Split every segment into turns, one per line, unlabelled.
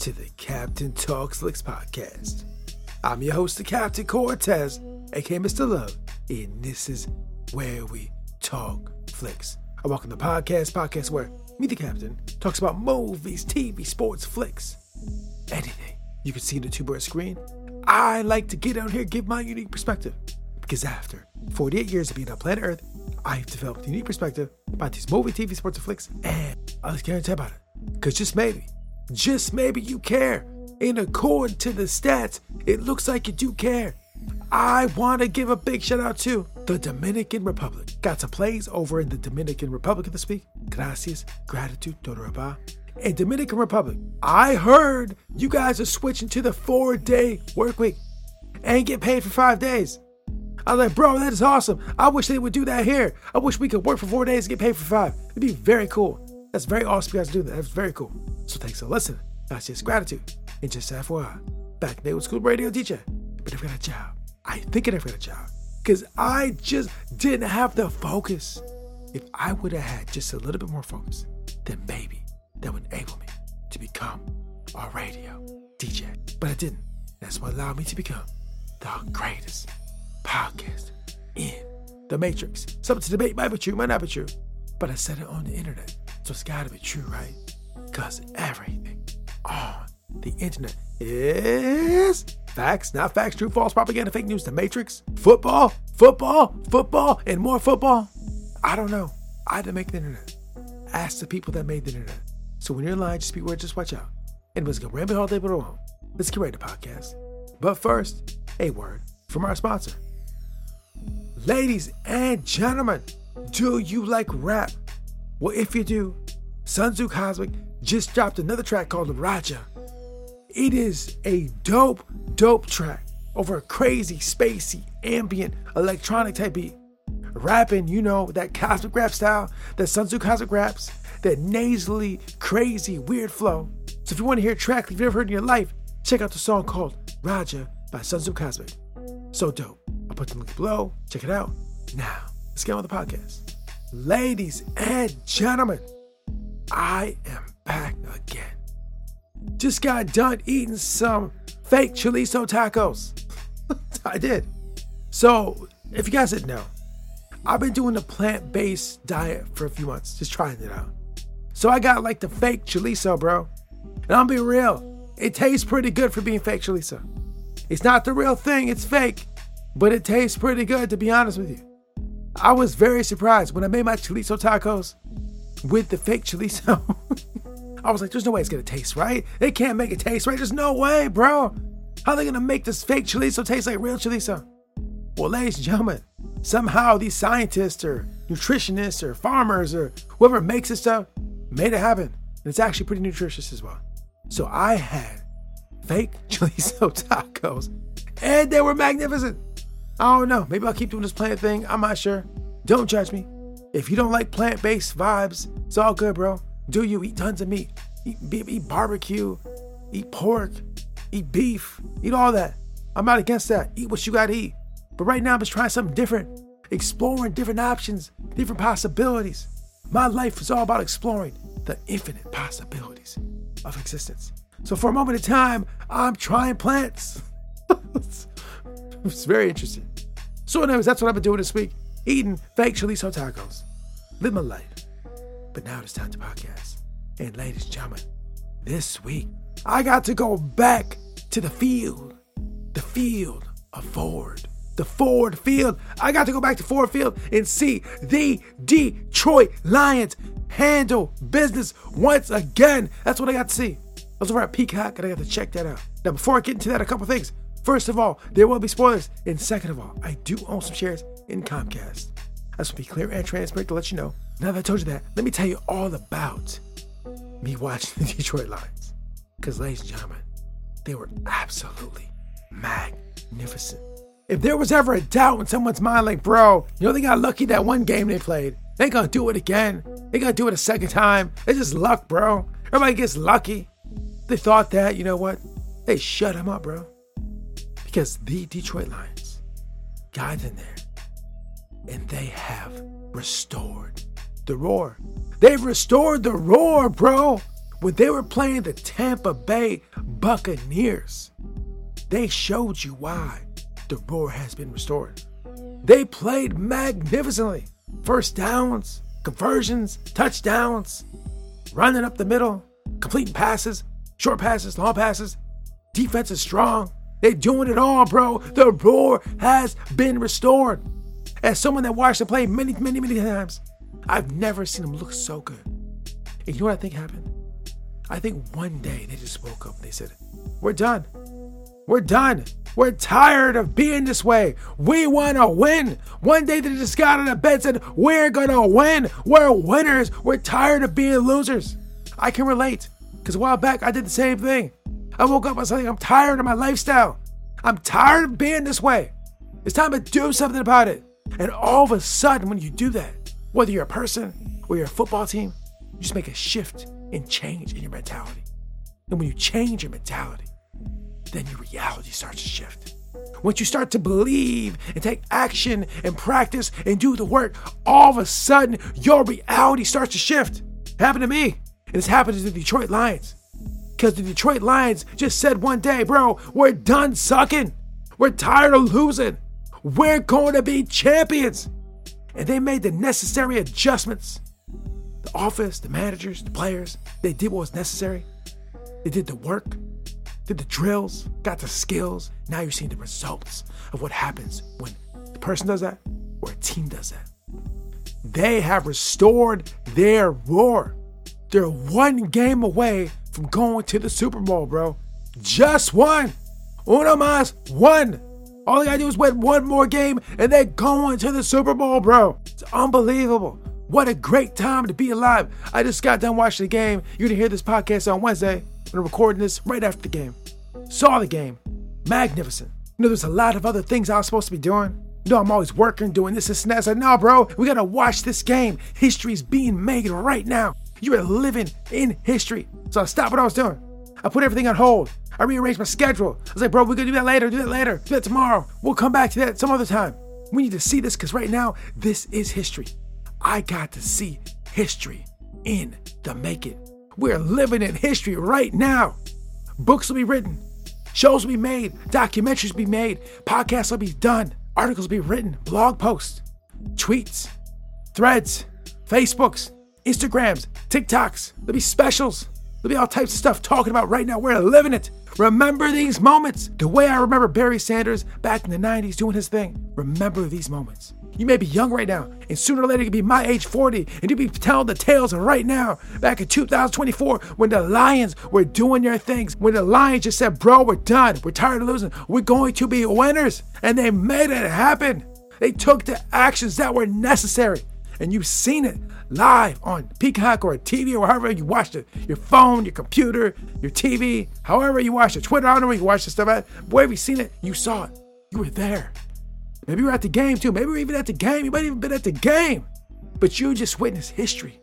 To the Captain Talks Flicks podcast. I'm your host, the Captain Cortez, aka Mr. Love, and this is where we talk flicks. I welcome the podcast, podcast where me, the Captain, talks about movies, TV, sports, flicks, anything you can see on the two bird screen. I like to get out here, give my unique perspective, because after 48 years of being on planet Earth, I've developed a unique perspective about these movie, TV, sports, and flicks, and I was guarantee about it. Because just maybe, just maybe you care. In according to the stats, it looks like you do care. I want to give a big shout out to the Dominican Republic. Got some plays over in the Dominican Republic this week. Gracias, gratitude, Todoraba. And Dominican Republic, I heard you guys are switching to the four day work week and get paid for five days. I was like, bro, that is awesome. I wish they would do that here. I wish we could work for four days and get paid for five. It'd be very cool. That's very awesome you guys do that. That's very cool. So thanks for listening. That's just gratitude. And just FYI, back in the old school radio DJ, but I've got a job. I think I've got a job. Because I just didn't have the focus. If I would have had just a little bit more focus, then maybe that would enable me to become a radio DJ. But I didn't. That's what allowed me to become the greatest podcast in the Matrix. Something to debate might be true, might not be true. But I said it on the internet. It's gotta be true, right? Because everything on the internet is facts, not facts, true, false, propaganda, fake news, the Matrix, football, football, football, and more football. I don't know. I had to make the internet. Ask the people that made the internet. So when you're in line, just be aware, just watch out. And let's go rambling all day, but alone. Let's get ready to podcast. But first, a word from our sponsor. Ladies and gentlemen, do you like rap? Well, if you do, Sonzu Cosmic just dropped another track called Raja. It is a dope, dope track over a crazy, spacey, ambient, electronic type beat. Rapping, you know, that cosmic rap style, that Sonzu Cosmic raps, that nasally, crazy, weird flow. So if you want to hear a track you've never heard in your life, check out the song called Raja by Sonzu Cosmic. So dope. I'll put the link below. Check it out. Now, let's get on with the podcast. Ladies and gentlemen, I am back again. Just got done eating some fake chorizo tacos. I did. So, if you guys didn't know, I've been doing a plant based diet for a few months, just trying it out. So, I got like the fake chorizo, bro. And I'll be real, it tastes pretty good for being fake chorizo. It's not the real thing, it's fake, but it tastes pretty good, to be honest with you. I was very surprised when I made my chorizo tacos with the fake chorizo. I was like, there's no way it's gonna taste right. They can't make it taste right. There's no way, bro. How are they gonna make this fake chorizo taste like real chorizo? Well, ladies and gentlemen, somehow these scientists or nutritionists or farmers or whoever makes this stuff made it happen. And it's actually pretty nutritious as well. So I had fake chorizo tacos and they were magnificent. I don't know. Maybe I'll keep doing this plant thing. I'm not sure. Don't judge me. If you don't like plant based vibes, it's all good, bro. Do you eat tons of meat? Eat, eat barbecue, eat pork, eat beef, eat all that. I'm not against that. Eat what you gotta eat. But right now, I'm just trying something different, exploring different options, different possibilities. My life is all about exploring the infinite possibilities of existence. So for a moment in time, I'm trying plants. it's very interesting. So, anyways, that's what I've been doing this week eating fake chorizo tacos. Live my life. But now it's time to podcast. And ladies and gentlemen, this week I got to go back to the field. The field of Ford. The Ford Field. I got to go back to Ford Field and see the Detroit Lions handle business once again. That's what I got to see. I was over at Peacock and I got to check that out. Now, before I get into that, a couple things. First of all, there will be spoilers. And second of all, I do own some shares in Comcast. I just want to be clear and transparent to let you know. Now that I told you that, let me tell you all about me watching the Detroit Lions. Because, ladies and gentlemen, they were absolutely magnificent. If there was ever a doubt in someone's mind, like, bro, you know, they got lucky that one game they played. They gonna do it again. They gonna do it a second time. It's just luck, bro. Everybody gets lucky. They thought that, you know what? They shut him up, bro. Because the Detroit Lions got in there and they have restored the roar. They've restored the roar, bro. When they were playing the Tampa Bay Buccaneers, they showed you why the roar has been restored. They played magnificently. First downs, conversions, touchdowns, running up the middle, completing passes, short passes, long passes. Defense is strong. They're doing it all, bro. The roar has been restored. As someone that watched them play many, many, many times, I've never seen them look so good. And you know what I think happened? I think one day they just woke up and they said, We're done. We're done. We're tired of being this way. We want to win. One day they just got on a bed and said, We're going to win. We're winners. We're tired of being losers. I can relate because a while back I did the same thing. I woke up and said, I'm tired of my lifestyle. I'm tired of being this way. It's time to do something about it. And all of a sudden, when you do that, whether you're a person or you're a football team, you just make a shift and change in your mentality. And when you change your mentality, then your reality starts to shift. Once you start to believe and take action and practice and do the work, all of a sudden your reality starts to shift. It happened to me, and it's happened to the Detroit Lions. Because the Detroit Lions just said one day, bro, we're done sucking. We're tired of losing. We're going to be champions. And they made the necessary adjustments. The office, the managers, the players, they did what was necessary. They did the work did the drills, got the skills. Now you're seeing the results of what happens when the person does that or a team does that. They have restored their roar. They're one game away from going to the Super Bowl, bro. Just one. Uno más, one. All they gotta do is win one more game and they're going to the Super Bowl, bro. It's unbelievable. What a great time to be alive. I just got done watching the game. You're gonna hear this podcast on Wednesday. I'm recording this right after the game. Saw the game. Magnificent. You know, there's a lot of other things I was supposed to be doing. You know, I'm always working, doing this, this, and that. I said, no, bro, we gotta watch this game. History's being made right now. You are living in history. So I stopped what I was doing. I put everything on hold. I rearranged my schedule. I was like, bro, we're gonna do that later, do that later, do that tomorrow. We'll come back to that some other time. We need to see this because right now, this is history. I got to see history in the making. We're living in history right now. Books will be written, shows will be made, documentaries will be made, podcasts will be done, articles will be written, blog posts, tweets, threads, Facebooks, Instagrams, TikToks. There'll be specials. There'll be all types of stuff talking about right now. We're living it. Remember these moments. The way I remember Barry Sanders back in the 90s doing his thing. Remember these moments. You may be young right now, and sooner or later you could be my age 40, and you'll be telling the tales of right now, back in 2024, when the Lions were doing their things, when the Lions just said, bro, we're done, we're tired of losing, we're going to be winners, and they made it happen. They took the actions that were necessary, and you've seen it live on Peacock or TV or however you watch it. Your phone, your computer, your TV, however you watch it. Twitter, I don't know where you watch this stuff at. Wherever you seen it, you saw it. You were there. Maybe you're at the game too. Maybe you're even at the game. You might even been at the game. But you just witnessed history.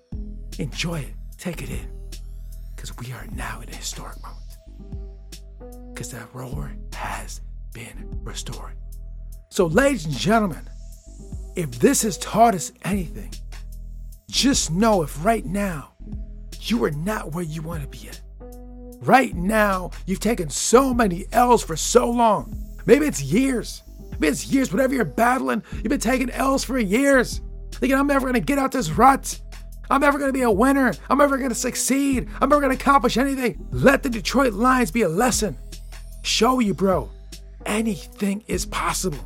Enjoy it. Take it in. Because we are now in a historic moment. Because that roar has been restored. So, ladies and gentlemen, if this has taught us anything, just know if right now you are not where you want to be at. Right now, you've taken so many L's for so long. Maybe it's years. Maybe it's years, whatever you're battling, you've been taking L's for years. Thinking, I'm never gonna get out this rut. I'm never gonna be a winner. I'm never gonna succeed. I'm never gonna accomplish anything. Let the Detroit Lions be a lesson. Show you, bro, anything is possible.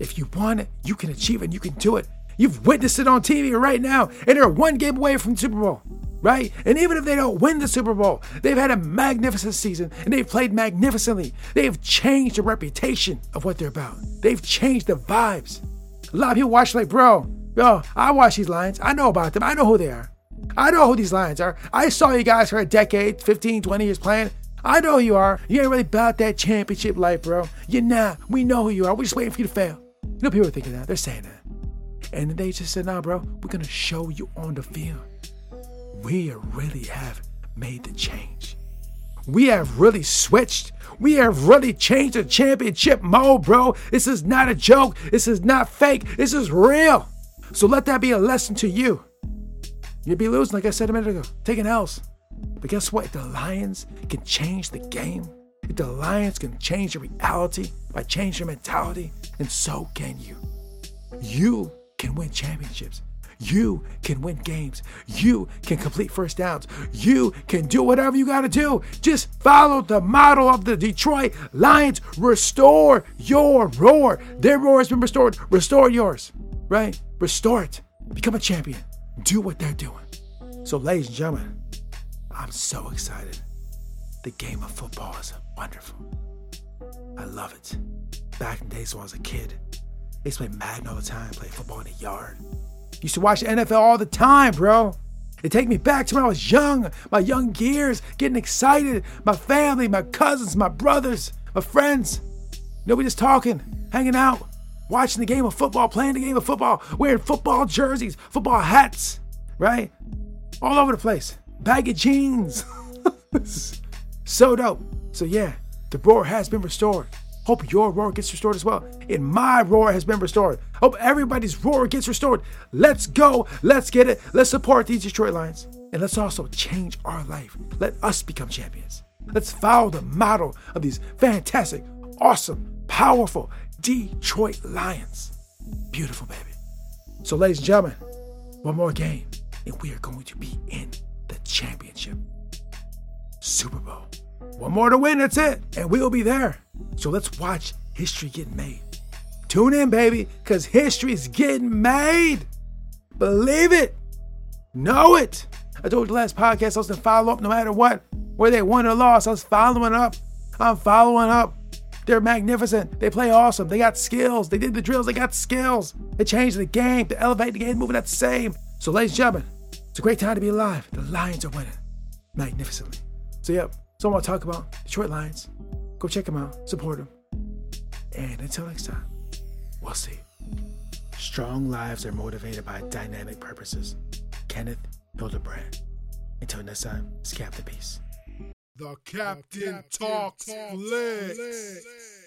If you want it, you can achieve it and you can do it. You've witnessed it on TV right now, and they're one game away from the Super Bowl right? And even if they don't win the Super Bowl, they've had a magnificent season and they've played magnificently. They've changed the reputation of what they're about. They've changed the vibes. A lot of people watch like, bro, yo, I watch these Lions. I know about them. I know who they are. I know who these Lions are. I saw you guys for a decade, 15, 20 years playing. I know who you are. You ain't really about that championship life, bro. You're not. We know who you are. We're just waiting for you to fail. You know, people are thinking that. They're saying that. And they just said, nah, bro, we're to show you on the field. We really have made the change. We have really switched. We have really changed the championship mode, bro. This is not a joke. This is not fake. This is real. So let that be a lesson to you. You'd be losing, like I said a minute ago, taking L's. But guess what? If the Lions can change the game, if the Lions can change the reality by changing your mentality, and so can you. You can win championships. You can win games. You can complete first downs. You can do whatever you got to do. Just follow the model of the Detroit Lions. Restore your roar. Their roar has been restored. Restore yours, right? Restore it. Become a champion. Do what they're doing. So, ladies and gentlemen, I'm so excited. The game of football is wonderful. I love it. Back in the days when I was a kid, I used to play Madden all the time, play football in the yard. Used to watch the NFL all the time, bro. It take me back to when I was young, my young years, getting excited. My family, my cousins, my brothers, my friends. You know, we just talking, hanging out, watching the game of football, playing the game of football, wearing football jerseys, football hats, right? All over the place. Baggy jeans. so dope. So yeah, the roar has been restored. Hope your roar gets restored as well. And my roar has been restored. Hope everybody's roar gets restored. Let's go. Let's get it. Let's support these Detroit Lions. And let's also change our life. Let us become champions. Let's follow the model of these fantastic, awesome, powerful Detroit Lions. Beautiful, baby. So, ladies and gentlemen, one more game, and we are going to be in the championship. Super Bowl. One more to win, that's it. And we'll be there. So let's watch history get made. Tune in, baby, because history is getting made. Believe it. Know it. I told you last podcast I was gonna follow up no matter what. Where they won or lost, I was following up. I'm following up. They're magnificent. They play awesome. They got skills. They did the drills. They got skills. They changed the game to elevate the game, moving at the same. So, ladies and gentlemen, it's a great time to be alive. The Lions are winning magnificently. So, yep, so I want to talk about Detroit Lions. Go check them out, support them. And until next time, we'll see. Strong lives are motivated by dynamic purposes. Kenneth Hildebrand. Until next time, it's Captain Peace.
The Captain, the Captain Talks, Talks Flicks.